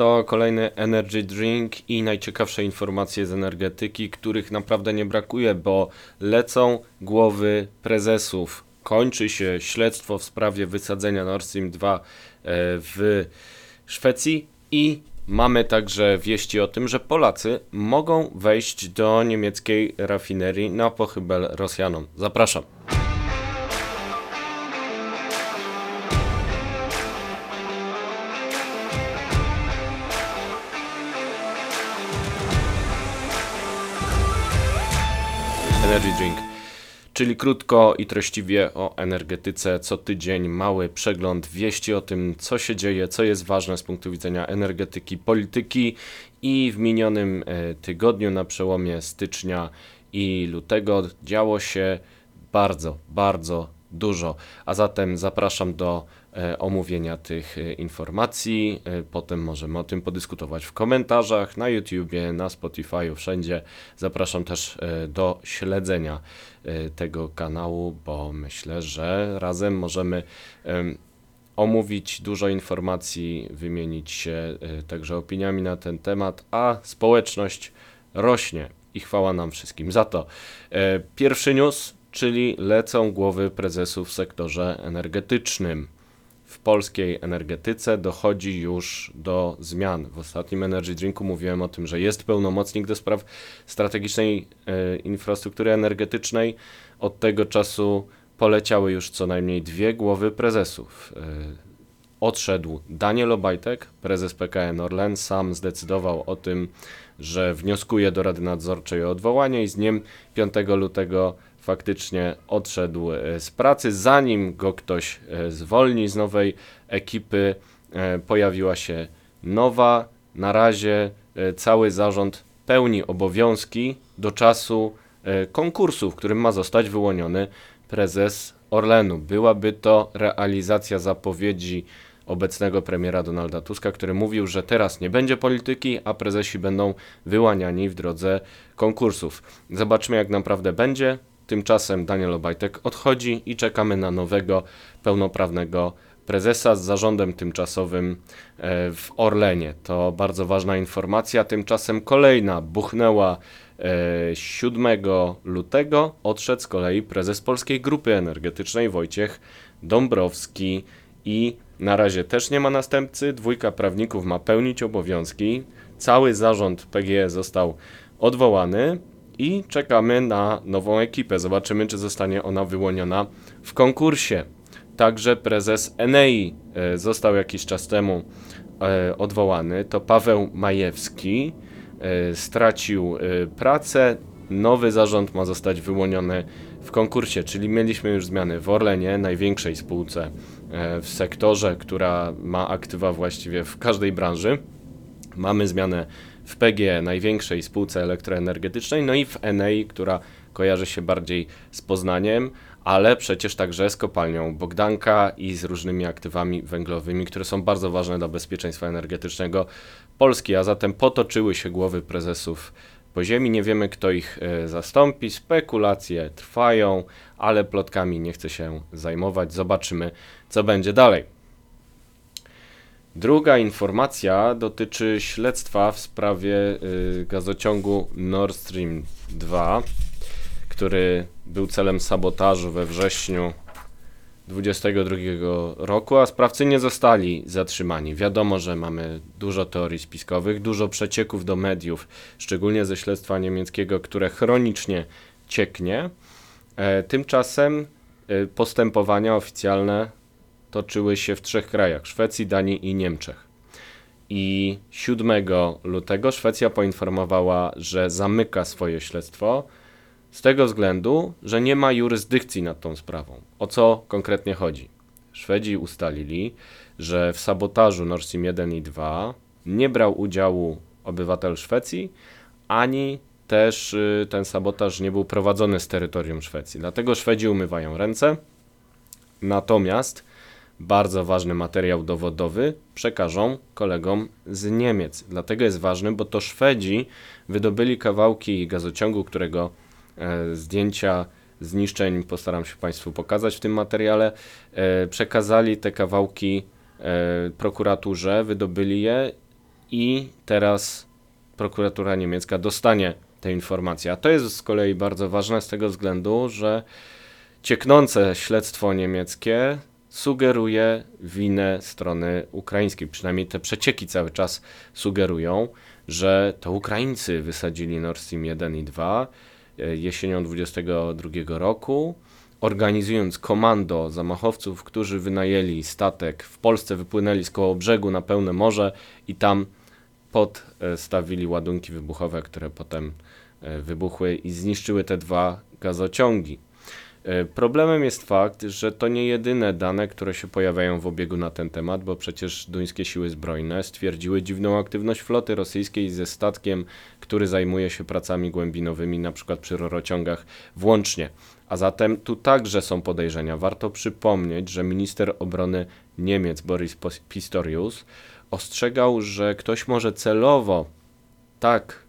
To kolejny energy drink i najciekawsze informacje z energetyki, których naprawdę nie brakuje, bo lecą głowy prezesów. Kończy się śledztwo w sprawie wysadzenia Nord Stream 2 e, w Szwecji i mamy także wieści o tym, że Polacy mogą wejść do niemieckiej rafinerii na pochybel Rosjanom. Zapraszam. Energy Drink. Czyli krótko i treściwie o energetyce. Co tydzień mały przegląd wieści o tym, co się dzieje, co jest ważne z punktu widzenia energetyki, polityki. I w minionym e, tygodniu, na przełomie stycznia i lutego, działo się bardzo, bardzo dużo. A zatem zapraszam do e, omówienia tych e, informacji. E, Potem możemy o tym podyskutować w komentarzach, na YouTubie, na Spotify, wszędzie. Zapraszam też do śledzenia tego kanału, bo myślę, że razem możemy em, omówić dużo informacji, wymienić się także opiniami na ten temat, a społeczność rośnie i chwała nam wszystkim za to. Pierwszy news, czyli lecą głowy prezesów w sektorze energetycznym. W polskiej energetyce dochodzi już do zmian. W ostatnim Energy Drinku mówiłem o tym, że jest pełnomocnik do spraw strategicznej e, infrastruktury energetycznej. Od tego czasu poleciały już co najmniej dwie głowy prezesów. E, odszedł Daniel Obajtek, prezes PKN Orlen, sam zdecydował o tym, że wnioskuje do Rady Nadzorczej o odwołanie i z dniem 5 lutego faktycznie odszedł e, z pracy. Zanim go ktoś e, zwolni z nowej ekipy, e, pojawiła się nowa. Na razie cały zarząd pełni obowiązki do czasu konkursu, w którym ma zostać wyłoniony prezes Orlenu. Byłaby to realizacja zapowiedzi obecnego premiera Donalda Tuska, który mówił, że teraz nie będzie polityki, a prezesi będą wyłaniani w drodze konkursów. Zobaczmy, jak naprawdę będzie. Tymczasem Daniel Obajtek odchodzi i czekamy na nowego, pełnoprawnego prezesa z zarządem tymczasowym e, w Orlenie. To bardzo ważna informacja. Tymczasem kolejna buchnęła e, 7 lutego. Odszedł z kolei prezes Polskiej Grupy Energetycznej Wojciech Dąbrowski i na razie też nie ma następcy. Dwójka prawników ma pełnić obowiązki. Cały zarząd PGE został odwołany i czekamy na nową ekipę. Zobaczymy, czy zostanie ona wyłoniona w konkursie. Także prezes Enei e, został jakiś czas temu e, odwołany. To Paweł Majewski e, stracił pracę. Nowy zarząd ma zostać wyłoniony w konkursie, czyli mieliśmy już zmiany w Orlenie, największej spółce w sektorze, która ma aktywa właściwie w każdej branży. Mamy zmianę w PGE, największej spółce elektroenergetycznej, no i w Enei, która kojarzy się bardziej z Poznaniem, ale przecież także z kopalnią Bogdanka i z różnymi aktywami węglowymi, które są bardzo ważne dla bezpieczeństwa energetycznego Polski, a zatem potoczyły się głowy prezesów po ziemi. Nie wiemy, kto ich e, zastąpi. Spekulacje trwają, ale plotkami nie chcę się zajmować. Zobaczymy, co będzie dalej. Druga informacja dotyczy śledztwa w sprawie y, gazociągu Nord Stream 2, który był celem sabotażu we wrześniu 2022 roku, a sprawcy nie zostali zatrzymani. Wiadomo, że mamy dużo teorii spiskowych, dużo przecieków do mediów, szczególnie ze śledztwa niemieckiego, które chronicznie cieknie. E, tymczasem e, postępowania oficjalne toczyły się w trzech krajach: Szwecji, Danii i Niemczech. I 7 lutego Szwecja poinformowała, że zamyka swoje śledztwo z tego względu, że nie ma jurysdykcji nad tą sprawą. O co konkretnie chodzi? Szwedzi ustalili, że w sabotażu Nord Stream 1 i 2 nie brał udziału obywatel Szwecji, ani też y, ten sabotaż nie był prowadzony z terytorium Szwecji. Dlatego Szwedzi umywają ręce. Natomiast bardzo ważny materiał dowodowy przekażą kolegom z Niemiec. Dlatego jest ważny, bo to Szwedzi wydobyli kawałki gazociągu, którego e, zdjęcia zniszczeń postaram się Państwu pokazać w tym materiale. E, przekazali te kawałki e, prokuraturze, wydobyli je i teraz prokuratura niemiecka dostanie te informacje. A to jest z kolei bardzo ważne z tego względu, że cieknące śledztwo niemieckie sugeruje winę strony ukraińskiej. Przynajmniej te przecieki cały czas sugerują, że to Ukraińcy wysadzili Nord Stream 1 i 2 e, jesienią 22 roku, organizując komando zamachowców, którzy wynajęli statek w Polsce, wypłynęli z koło brzegu na pełne morze i tam podstawili ładunki wybuchowe, które potem e, wybuchły i zniszczyły te dwa gazociągi. E, problemem jest fakt, że to nie jedyne dane, które się pojawiają w obiegu na ten temat, bo przecież duńskie siły zbrojne stwierdziły dziwną aktywność floty rosyjskiej ze statkiem, który zajmuje się pracami głębinowymi, przykład przy rurociągach włącznie. A zatem tu także są podejrzenia. Warto przypomnieć, że minister obrony Niemiec Boris Pistorius ostrzegał, że ktoś może celowo tak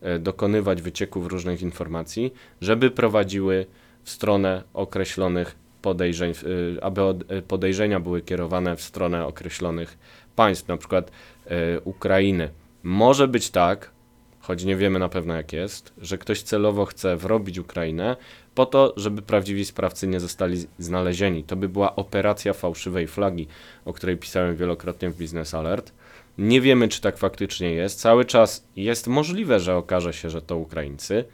e, dokonywać wycieków różnych informacji, żeby prowadziły w stronę określonych podejrzeń, y, aby y, podejrzenia były kierowane w stronę określonych państw, na przykład y, Ukrainy. Może być tak, choć nie wiemy na pewno jak jest, że ktoś celowo chce wrobić Ukrainę po to, żeby prawdziwi sprawcy nie zostali znalezieni. To by była operacja fałszywej flagi, o której pisałem wielokrotnie w Business Alert. Nie wiemy, czy tak faktycznie jest. Cały czas jest możliwe, że okaże się, że to Ukraińcy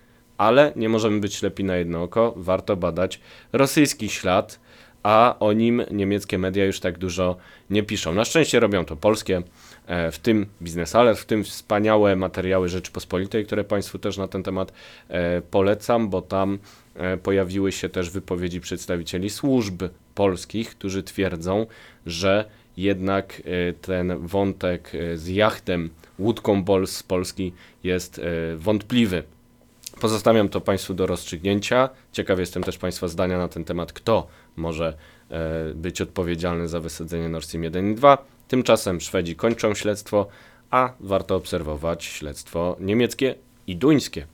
ale nie możemy być ślepi na jedno oko. Warto badać rosyjski ślad, a o nim niemieckie media już tak dużo nie piszą. Na szczęście robią to polskie, e, w tym Business Alert, w tym wspaniałe materiały Rzeczypospolitej, które Państwu też na ten temat e, polecam, bo tam e, pojawiły się też wypowiedzi przedstawicieli służb polskich, którzy twierdzą, że jednak ten wątek z jachtem, łódką Bol z Polski jest wątpliwy. Pozostawiam to Państwu do rozstrzygnięcia. Ciekaw jestem też Państwa zdania na ten temat, kto może e, być odpowiedzialny za wysadzenie Nord Stream 1 i 2. Tymczasem Szwedzi kończą śledztwo, a warto obserwować śledztwo niemieckie i duńskie.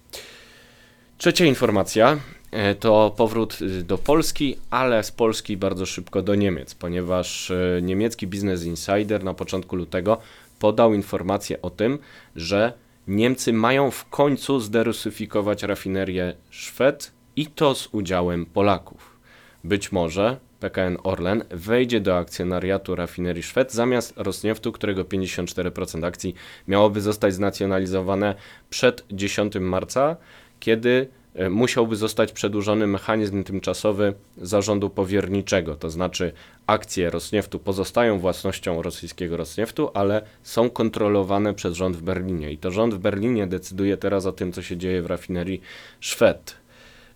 Trzecia informacja e, to powrót y, do Polski, ale z Polski bardzo szybko do Niemiec, ponieważ e, niemiecki Business Insider na początku lutego podał informację o tym, że Niemcy mają w końcu zderusyfikować rafinerię Szwed i to z udziałem Polaków. Być może PKN Orlen wejdzie do akcjonariatu rafinerii Szwed zamiast Rosnieftu, którego 54% akcji miałoby zostać znacjonalizowane przed 10 marca, kiedy musiałby zostać przedłużony mechanizm tymczasowy zarządu powierniczego, to znaczy akcje Rosnieftu pozostają własnością rosyjskiego Rosnieftu, ale są kontrolowane przez rząd w Berlinie i to rząd w Berlinie decyduje teraz o tym, co się dzieje w rafinerii Szwed.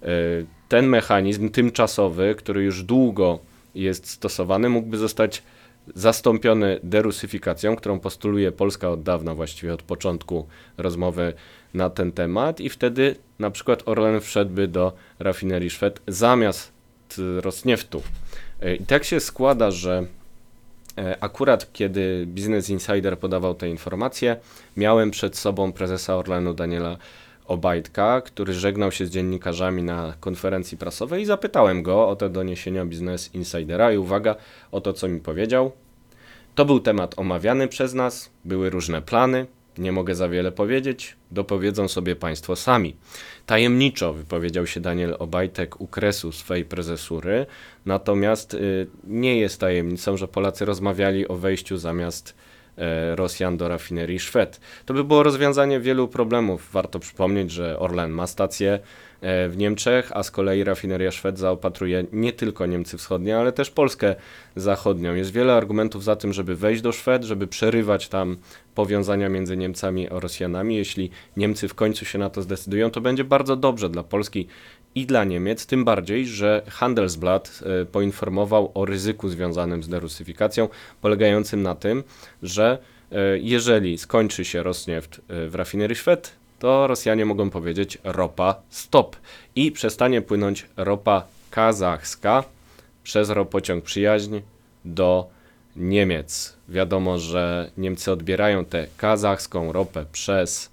E, ten mechanizm tymczasowy, który już długo jest stosowany, mógłby zostać zastąpiony derusyfikacją, którą postuluje Polska od dawna, właściwie od początku rozmowy na ten temat i wtedy na przykład Orlen wszedłby do rafinerii Szwed zamiast Rosnieftu. E, I tak się składa, że e, akurat kiedy Business Insider podawał te informacje, miałem przed sobą prezesa Orlenu Daniela Obajtka, który żegnał się z dziennikarzami na konferencji prasowej i zapytałem go o te doniesienia Business Insidera i uwaga o to, co mi powiedział. To był temat omawiany przez nas, były różne plany, nie mogę za wiele powiedzieć, dopowiedzą sobie Państwo sami. Tajemniczo wypowiedział się Daniel Obajtek u kresu swej prezesury, natomiast y, nie jest tajemnicą, że Polacy rozmawiali o wejściu zamiast Rosjan do rafinerii Szwed. To by było rozwiązanie wielu problemów. Warto przypomnieć, że Orlen ma stację e, w Niemczech, a z kolei rafineria Szwed zaopatruje nie tylko Niemcy Wschodnie, ale też Polskę Zachodnią. Jest wiele argumentów za tym, żeby wejść do Szwed, żeby przerywać tam powiązania między Niemcami a Rosjanami. Jeśli Niemcy w końcu się na to zdecydują, to będzie bardzo dobrze dla Polski i dla Niemiec, tym bardziej, że Handelsblatt e, poinformował o ryzyku związanym z derusyfikacją, polegającym na tym, że e, jeżeli skończy się Rosnieft e, w rafinerii Szwed, to Rosjanie mogą powiedzieć ropa stop i przestanie płynąć ropa kazachska przez ropociąg przyjaźń do Niemiec. Wiadomo, że Niemcy odbierają tę kazachską ropę przez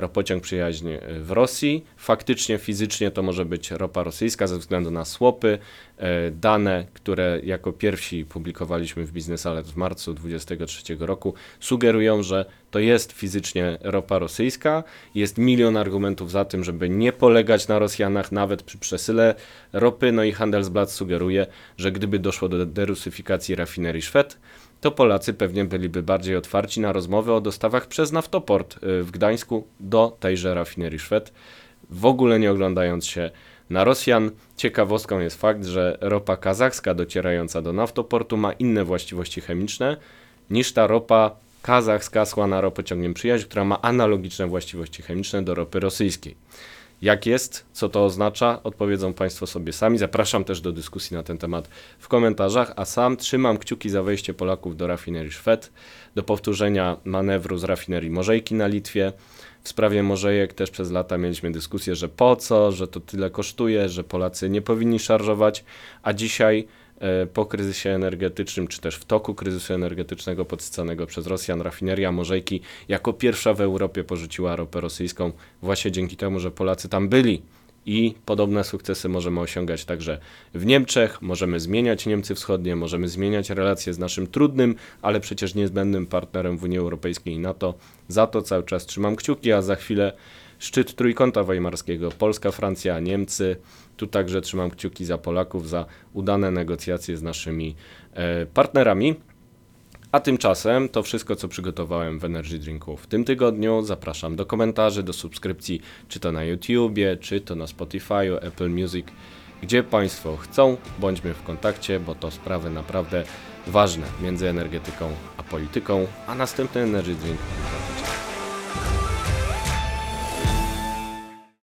ropociąg przyjaźń e, w Rosji. Faktycznie, fizycznie to może być ropa rosyjska ze względu na słopy. E, Dane, które jako pierwsi publikowaliśmy w Business Alert w marcu 2023 roku, sugerują, że to jest fizycznie ropa rosyjska. Jest milion argumentów za tym, żeby nie polegać na Rosjanach nawet przy przesyle ropy. No i Handelsblatt sugeruje, że gdyby doszło do derusyfikacji rafinerii Szwed, to Polacy pewnie byliby bardziej otwarci na rozmowy o dostawach przez naftoport y, w Gdańsku do tejże rafinerii Szwed, w ogóle nie oglądając się na Rosjan. Ciekawostką jest fakt, że ropa kazachska docierająca do naftoportu ma inne właściwości chemiczne niż ta ropa kazachska słana ropociągiem przyjaźń, która ma analogiczne właściwości chemiczne do ropy rosyjskiej. Jak jest, co to oznacza, odpowiedzą Państwo sobie sami. Zapraszam też do dyskusji na ten temat w komentarzach, a sam trzymam kciuki za wejście Polaków do rafinerii Szwed, do powtórzenia manewru z rafinerii Morzejki na Litwie. W sprawie Morzejek też przez lata mieliśmy dyskusję, że po co, że to tyle kosztuje, że Polacy nie powinni szarżować, a dzisiaj po kryzysie energetycznym, czy też w toku kryzysu energetycznego podsycanego przez Rosjan, rafineria Morzejki jako pierwsza w Europie porzuciła ropę rosyjską właśnie dzięki temu, że Polacy tam byli. I podobne sukcesy możemy osiągać także w Niemczech. Możemy zmieniać Niemcy Wschodnie, możemy zmieniać relacje z naszym trudnym, ale przecież niezbędnym partnerem w Unii Europejskiej i NATO. Za to cały czas trzymam kciuki, a za chwilę szczyt trójkąta weimarskiego Polska, Francja, Niemcy. Tu także trzymam kciuki za Polaków, za udane negocjacje z naszymi e, partnerami. A tymczasem to wszystko, co przygotowałem w Energy Drinku w tym tygodniu. Zapraszam do komentarzy, do subskrypcji, czy to na YouTubie, czy to na Spotify, Apple Music, gdzie Państwo chcą. Bądźmy w kontakcie, bo to sprawy naprawdę ważne między energetyką a polityką. A następny Energy Drink